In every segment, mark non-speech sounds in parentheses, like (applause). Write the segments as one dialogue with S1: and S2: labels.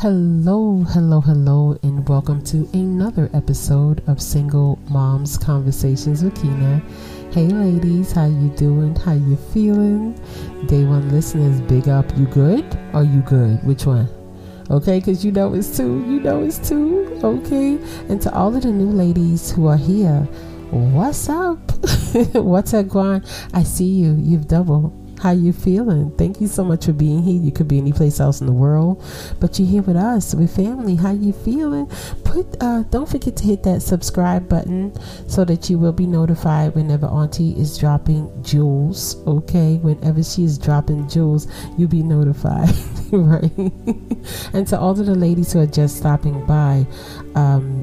S1: Hello, hello, hello, and welcome to another episode of Single Moms Conversations with Keyna. Hey ladies, how you doing? How you feeling? Day one listeners, big up. You good? Are you good? Which one? Okay, because you know it's two. You know it's two. Okay. And to all of the new ladies who are here, what's up? (laughs) what's up, Guan? I see you. You've doubled. How you feeling? Thank you so much for being here. You could be any place else in the world, but you're here with us, with family. How you feeling? Put uh, don't forget to hit that subscribe button so that you will be notified whenever Auntie is dropping jewels. Okay, whenever she is dropping jewels, you'll be notified, (laughs) right? and to all of the ladies who are just stopping by, um,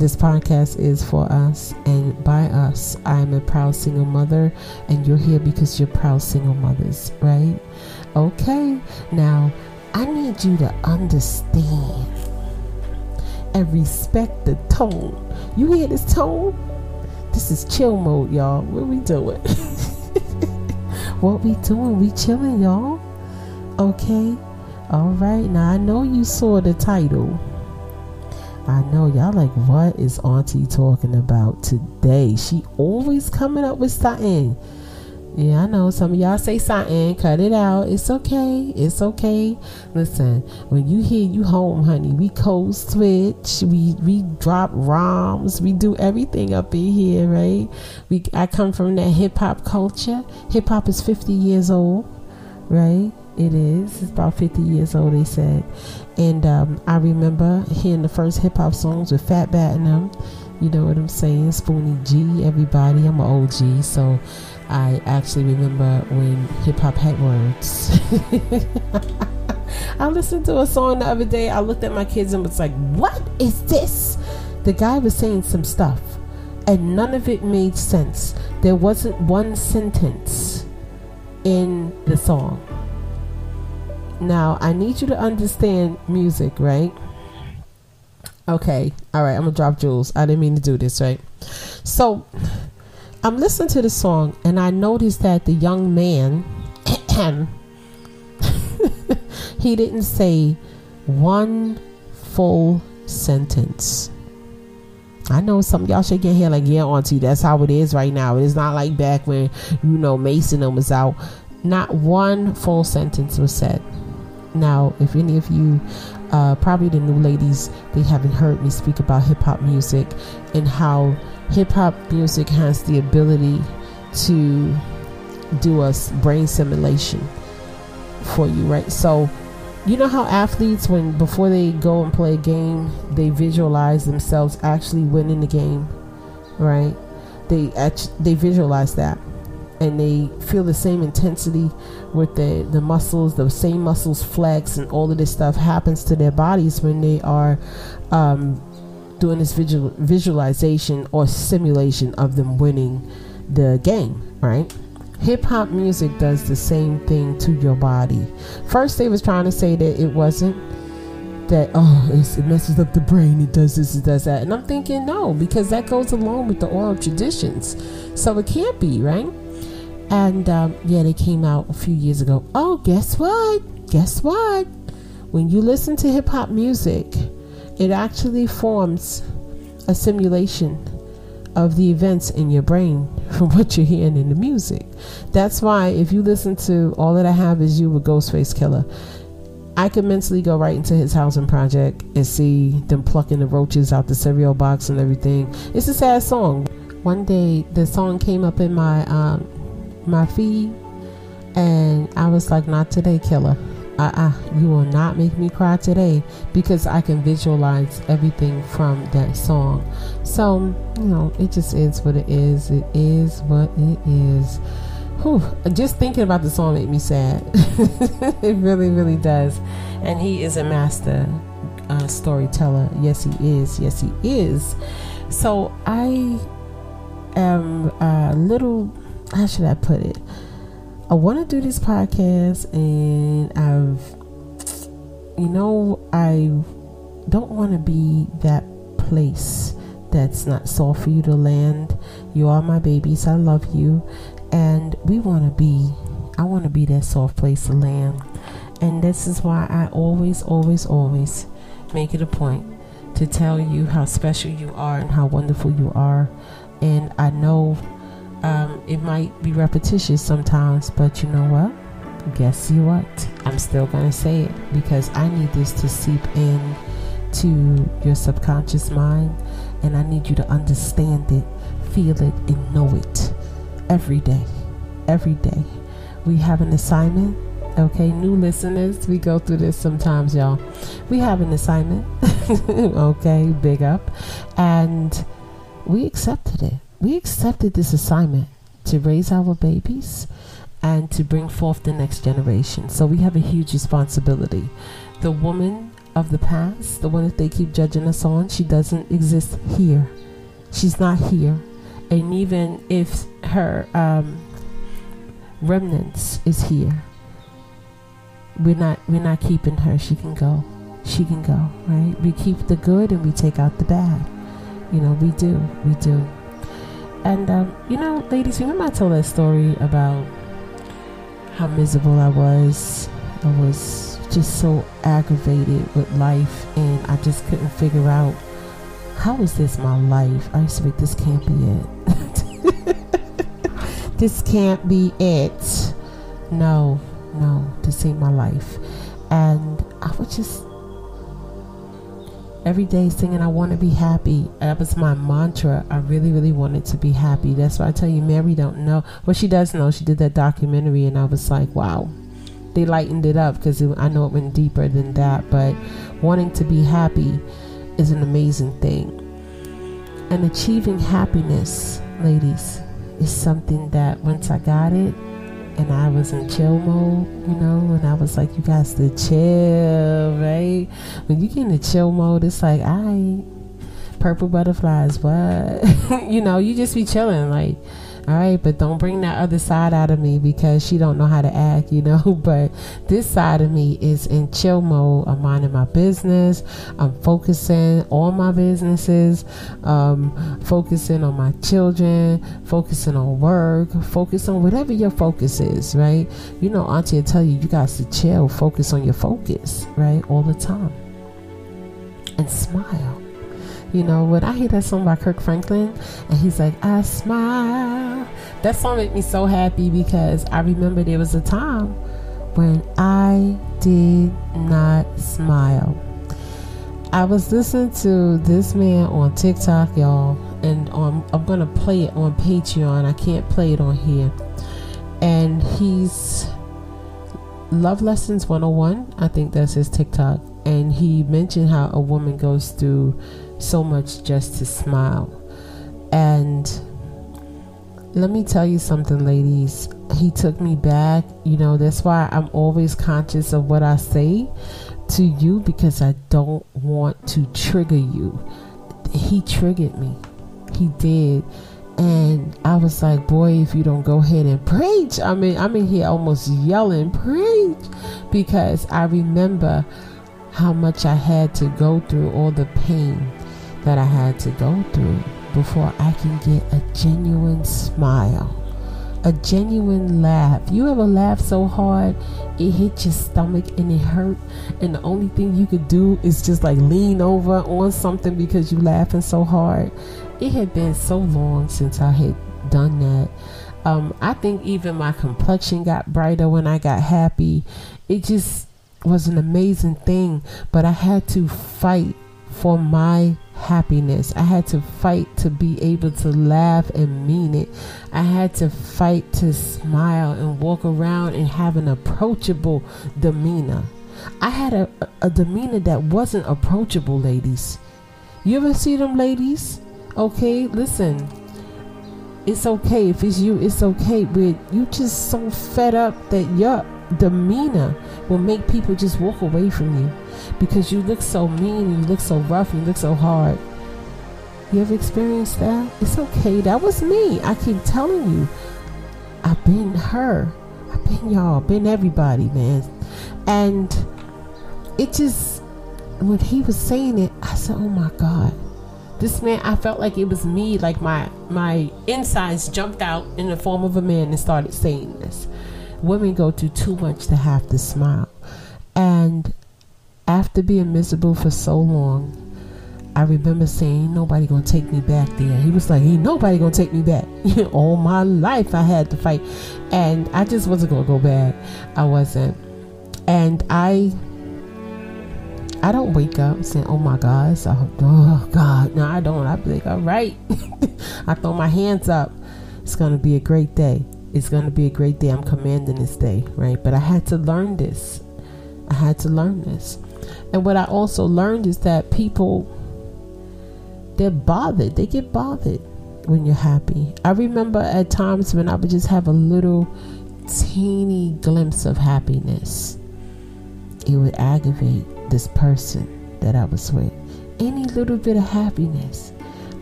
S1: this podcast is for us and by us. I am a proud single mother, and you're here because you're proud single mothers, right? Okay, now I need you to understand and respect the tone. You hear this tone? This is chill mode, y'all. What we doing? (laughs) what we doing? We chilling, y'all. Okay. All right. Now I know you saw the title I know y'all like what is Auntie talking about today? She always coming up with something. Yeah, I know some of y'all say something, cut it out. It's okay. It's okay. Listen, when you hear you home, honey, we code switch, we we drop ROMs, we do everything up in here, right? We I come from that hip hop culture. Hip hop is 50 years old, right? It is. It's about 50 years old, they said. And um, I remember hearing the first hip hop songs with Fat Bat in them. You know what I'm saying? Spoonie Gee, everybody. I'm an OG, so I actually remember when hip hop had words. (laughs) I listened to a song the other day. I looked at my kids and was like, What is this? The guy was saying some stuff, and none of it made sense. There wasn't one sentence in the song now, I need you to understand music, right? Okay, all right, I'm gonna drop jewels. I didn't mean to do this, right? So, I'm listening to the song and I noticed that the young man, (coughs) he didn't say one full sentence. I know some y'all shaking here like, yeah, auntie, that's how it is right now. It's not like back when, you know, Mason was out. Not one full sentence was said. Now, if any of you, uh, probably the new ladies, they haven't heard me speak about hip hop music and how hip hop music has the ability to do a brain simulation for you, right? So, you know how athletes, when before they go and play a game, they visualize themselves actually winning the game, right? They they visualize that and they feel the same intensity with the, the muscles, the same muscles flex, and all of this stuff happens to their bodies when they are um, doing this visual, visualization or simulation of them winning the game, right? Hip hop music does the same thing to your body. First, they was trying to say that it wasn't that oh it messes up the brain it does this it does that and i'm thinking no because that goes along with the oral traditions so it can't be right and um, yeah, they came out a few years ago. Oh, guess what? Guess what? When you listen to hip hop music, it actually forms a simulation of the events in your brain (laughs) from what you're hearing in the music. That's why if you listen to All That I Have Is You with Ghostface Killah, I could mentally go right into his housing project and see them plucking the roaches out the cereal box and everything. It's a sad song. One day the song came up in my um, my feed, and I was like, "Not today, killer. Uh-uh, you will not make me cry today because I can visualize everything from that song." So you know, it just is what it is. It is what it is. Whew, just thinking about the song made me sad. (laughs) it really, really does. And he is a master uh, storyteller. Yes, he is. Yes, he is. So I am a little how should I put it? I want to do this podcast, and I've, you know, I don't want to be that place that's not soft for you to land. You are my babies. I love you, and we want to be. I want to be that soft place to land. And this is why I always, always, always make it a point to tell you how special you are and how wonderful you are. And I know um, it might be repetitious sometimes, but you know what? Guess you what? I'm still gonna say it because I need this to seep in to your subconscious mind, and I need you to understand it, feel it, and know it every day. Every day. We have an assignment. Okay, new listeners, we go through this sometimes, y'all. We have an assignment. (laughs) okay, big up. And we accepted it. We accepted this assignment to raise our babies and to bring forth the next generation. So we have a huge responsibility. The woman of the past, the one that they keep judging us on, she doesn't exist here. She's not here. And even if her um, remnants is here, we're not we're not keeping her. She can go. She can go, right? We keep the good and we take out the bad. You know, we do. We do. And um, you know, ladies, remember I told that story about how miserable I was. I was just so aggravated with life, and I just couldn't figure out how is this my life. I used to think this can't be it. (laughs) this can't be it. No, no, this ain't my life. And I was just every day singing, I want to be happy. That was my mantra. I really, really wanted to be happy. That's why I tell you, Mary don't know. Well, she does know. She did that documentary, and I was like, wow. They lightened it up because I know it went deeper than that. But wanting to be happy is an amazing thing. And achieving happiness, ladies, is something that once I got it, and I was in chill mode, you know, and I was like, you guys to chill, right? When you get in the chill mode, it's like, I purple butterflies, what? (laughs) you know, you just be chilling, like all right but don't bring that other side out of me because she don't know how to act you know. (laughs) But this side of me is in chill mode. I'm minding my business. I'm focusing on my businesses. Um, focusing on my children. Focusing on work. Focus on whatever your focus is right? You know auntie will tell you you got to chill. Focus on your focus right? All the time. And smile. You know, when I hear that song by Kirk Franklin and he's like, I smile, that song made me so happy because I remember there was a time when I did not smile. I was listening to this man on TikTok, y'all, and um, I'm gonna play it on Patreon. I can't play it on here. And he's Love Lessons 101, I think that's his TikTok. And he mentioned how a woman goes through so much just to smile. And let me tell you something, ladies. He took me back. You know, that's why I'm always conscious of what I say to you because I don't want to trigger you. He triggered me. He did. And I was like, boy, if you don't go ahead and preach. I mean, I'm in here almost yelling, preach. Because I remember how much I had to go through, all the pain that I had to go through before I can get a genuine smile, a genuine laugh. You ever laugh so hard it hit your stomach and it hurt, and the only thing you could do is just like lean over on something because you're laughing so hard. It had been so long since I had done that. Um, I think even my complexion got brighter when I got happy. It just was an amazing thing, but I had to fight for my happiness. I had to fight to be able to laugh and mean it. I had to fight to smile and walk around and have an approachable demeanor. I had a, a demeanor that wasn't approachable, ladies. You ever see them ladies? Okay, listen. It's okay if it's you, it's okay, but you just so fed up that your demeanor will make people just walk away from you because you look so mean, you look so rough, you look so hard. You ever experienced that? It's okay. That was me. I keep telling you. I've been her. I've been y'all. Been everybody, man. And it just when he was saying it, I said, "Oh my God." This man, I felt like it was me, like my my insides jumped out in the form of a man and started saying this. Women go through too much to have to smile. And after being miserable for so long, I remember saying, nobody gonna take me back there. He was like, ain't nobody gonna take me back. (laughs) All my life I had to fight. And I just wasn't gonna go back. I wasn't. And I I don't wake up saying, "Oh my God, so, oh God." No, I don't. I be like, "All right," (laughs) I throw my hands up. It's gonna be a great day. It's gonna be a great day. I'm commanding this day, right? But I had to learn this. I had to learn this, and what I also learned is that people they're bothered. They get bothered when you're happy. I remember at times when I would just have a little teeny glimpse of happiness. It would aggravate this person that I was with. Any little bit of happiness,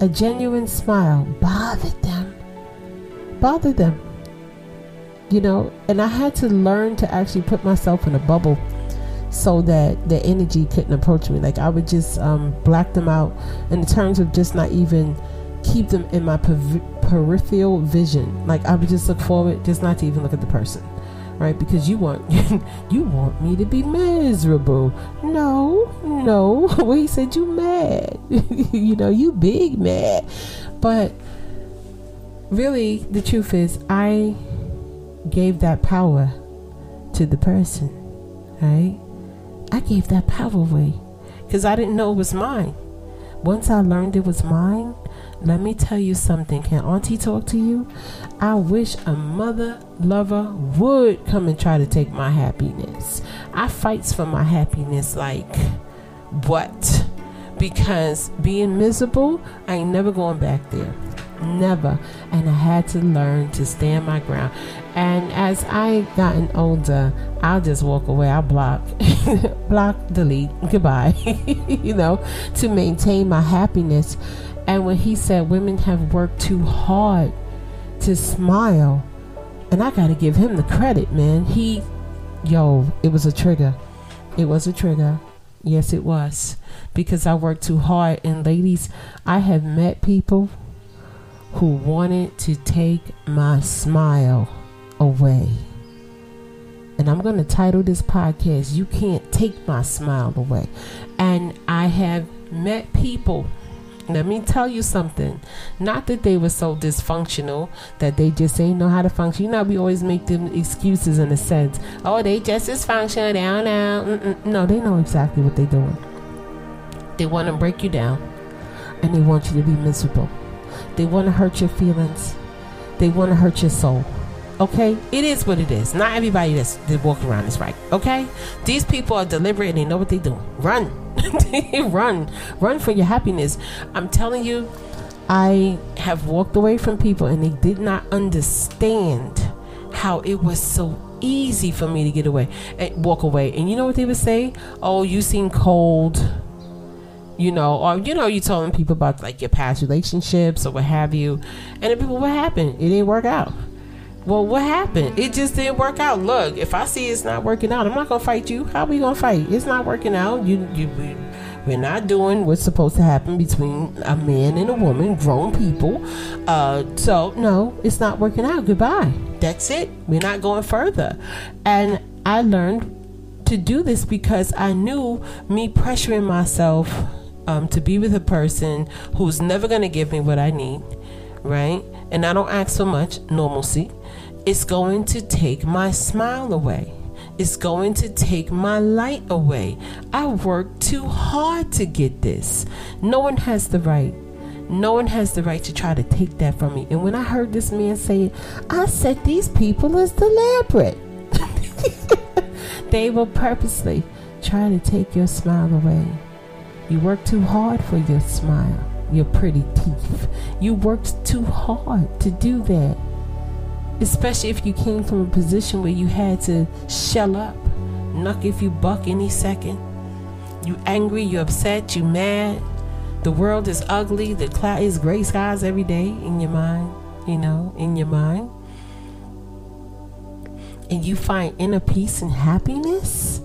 S1: a genuine smile bothered them. Bothered them. You know, and I had to learn to actually put myself in a bubble so that the energy couldn't approach me. Like I would just um, black them out in terms of just not even keep them in my peripheral vision. Like I would just look forward, just not to even look at the person right? Because you want (laughs) you want me to be miserable. No, no. (laughs) Well, said you mad. (laughs) you know, you big mad. But really, the truth is, I gave that power to the person, right? I gave that power away because I didn't know it was mine. Once I learned it was mine, let me tell you something. Can Auntie talk to you? I wish a mother lover would come and try to take my happiness. I fights for my happiness like what? Because being miserable, I ain't never going back there. Never. And I had to learn to stand my ground. And as I gotten older, I'll just walk away. I'll block, (laughs) block, delete, (laughs) goodbye, (laughs) you know, to maintain my happiness and when he said women have worked too hard to smile, and I got to give him the credit, man. He, yo, it was a trigger. It was a trigger. Yes, it was. Because I worked too hard. And ladies, I have met people who wanted to take my smile away. And I'm going to title this podcast, You Can't Take My Smile Away. And I have met people let me tell you something. Not that they were so dysfunctional that they just ain't know how to function. You know, we always make them excuses in a sense. Oh, they just dysfunctional. They don't know. No, they know exactly what they're doing. They want to break you down, and they want you to be miserable. They want to hurt your feelings. They want to hurt your soul. Okay, it is what it is. Not everybody that's that walk around is right. Okay, these people are deliberate and they know what they're doing. Run, (laughs) run, run for your happiness. I'm telling you, I have walked away from people and they did not understand how it was so easy for me to get away and walk away. And you know what they would say? Oh, you seem cold you know, or you know, you telling people about like your past relationships or what have you, and then people, what happened? It didn't work out. Well, what happened? It just didn't work out. Look, if I see it's not working out, I'm not gonna fight you. How we gonna fight? It's not working out. You, you, we, we're not doing what's supposed to happen between a man and a woman, grown people. Uh, so no, it's not working out. Goodbye. That's it. We're not going further. And I learned to do this because I knew me pressuring myself um, to be with a person who's never gonna give me what I need, right? And I don't ask for much normalcy it's going to take my smile away. It's going to take my light away. I worked too hard to get this. No one has the right. No one has the right to try to take that from me. And when I heard this man say it, I said, These people is deliberate. (laughs) they will purposely try to take your smile away. You work too hard for your smile, your pretty teeth. You worked too hard to do that especially if you came from a position where you had to shell up, knock if you buck any second. You angry, you upset, you mad. The world is ugly. The cloud is gray skies every day in your mind. You know, in your mind, and you find inner peace and happiness.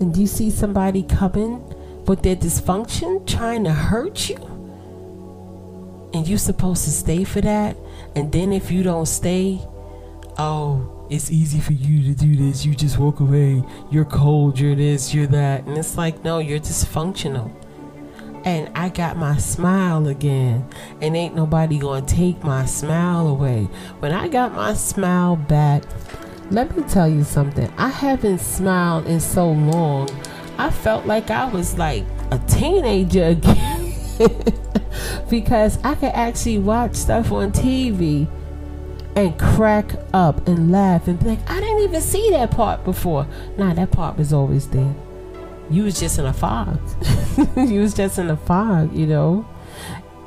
S1: And you see somebody coming with their dysfunction, trying to hurt you, and you're supposed to stay for that. And then if you don't stay, oh, it's easy for you to do this. You just walk away. You're cold. You're this. You're that. And it's like, no, you're dysfunctional. And I got my smile again. And ain't nobody gonna take my smile away. When I got my smile back, let me tell you something. I haven't smiled in so long. I felt like I was like a teenager again. (laughs) because I could actually watch stuff on TV and crack up and laugh and be like, I didn't even see that part before. Nah, that part was always there. You was just in a fog. (laughs) you was just in a fog, you know.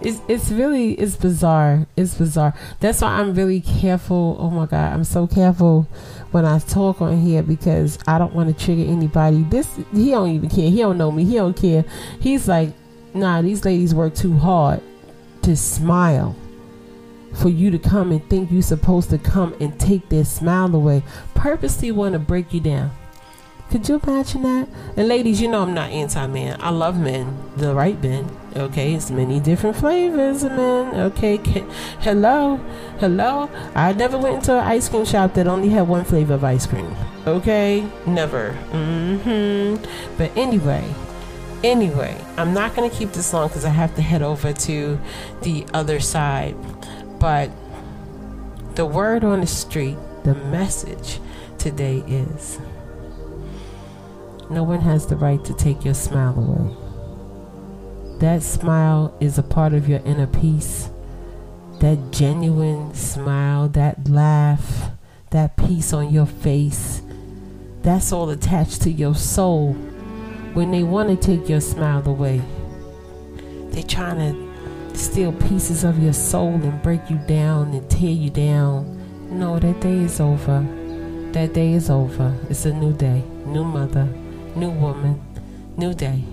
S1: It's it's really it's bizarre. It's bizarre. That's why I'm really careful. Oh my god, I'm so careful when I talk on here because I don't want to trigger anybody. This he don't even care. He don't know me. He don't care. He's like, nah, these ladies work too hard to smile for you to come and think you're supposed to come and take their smile away. Purposely want to break you down. Could you imagine that? And ladies, you know I'm not anti-man. I love men, the right men. Okay, it's many different flavors men. Okay, hello, hello. I never went into an ice cream shop that only had one flavor of ice cream. Okay, never. Mm-hmm. But anyway, anyway, I'm not gonna keep this long because I have to head over to the other side. But the word on the street, the message today is no one has the right to take your smile away. That smile is a part of your inner peace. That genuine smile, that laugh, that peace on your face, that's all attached to your soul. When they want to take your smile away, they're trying to steal pieces of your soul and break you down and tear you down. No, that day is over. That day is over. It's a new day, new mother, new woman, new day.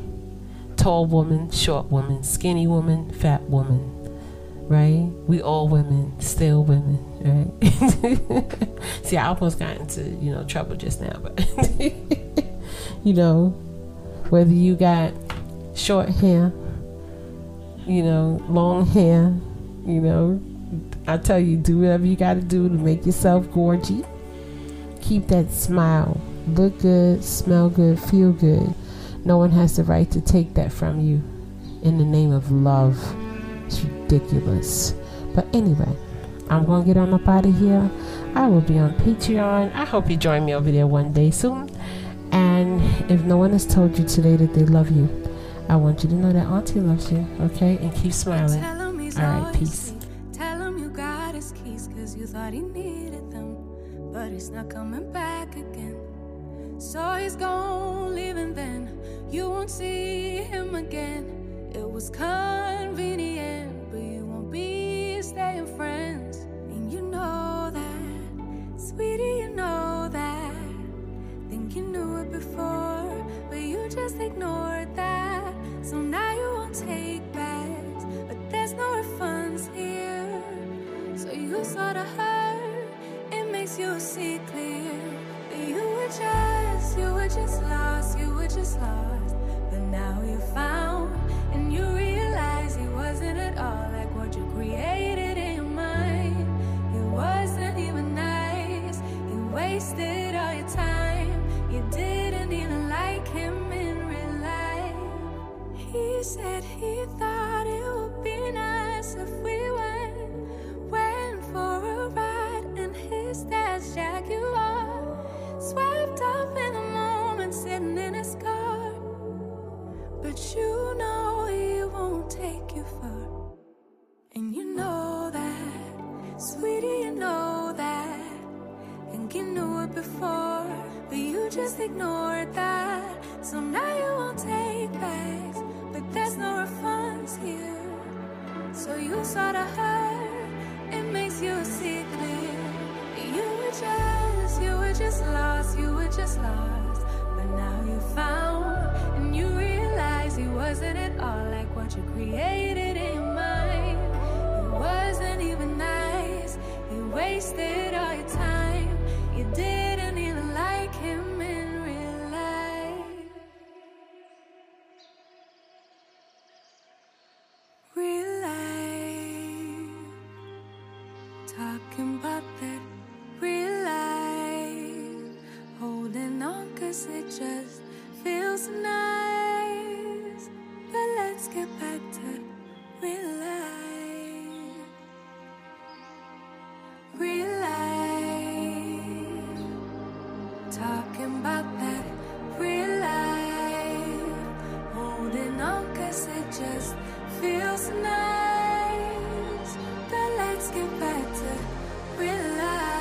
S1: Tall woman, short woman, skinny woman, fat woman. Right? We all women, still women, right? (laughs) See, I almost got into, you know, trouble just now, but (laughs) you know, whether you got short hair, you know, long hair, you know. I tell you, do whatever you got to do to make yourself gorgy. Keep that smile. Look good, smell good, feel good. No one has the right to take that from you in the name of love. It's ridiculous. But anyway, I'm going to get on up out of here. I will be on Patreon. I hope you join me over there one day soon. And if no one has told you today that they love you, I want you to know that Auntie loves you, okay? And keep smiling. All right, peace. Tell him you got his keys because you thought he needed them, but he's not coming back again. So he's gone, leaving then. You won't see him again. It was convenient, but you won't be staying friends. And you know that, sweetie, you know that. Think you knew it before, but you just ignored that. So now you won't take backs, but there's no refunds here. So you saw the hurt, it makes you see clear. But you were just, you were just lost, you were just lost. Now you found, and you realize he wasn't at all like what you created in your mind. He wasn't even nice, you wasted all your time. You didn't even like him in real life. he said he ignored that. So now you won't take back but there's no refunds here. So you saw the hurt, it makes you see clear. You were just, you were just lost, you were just lost. But now you found, and you realize it wasn't at all like what you created in your mind. It wasn't even nice, you wasted
S2: Talking about that real life. Holding on cause it just feels nice. But let's get back to real life.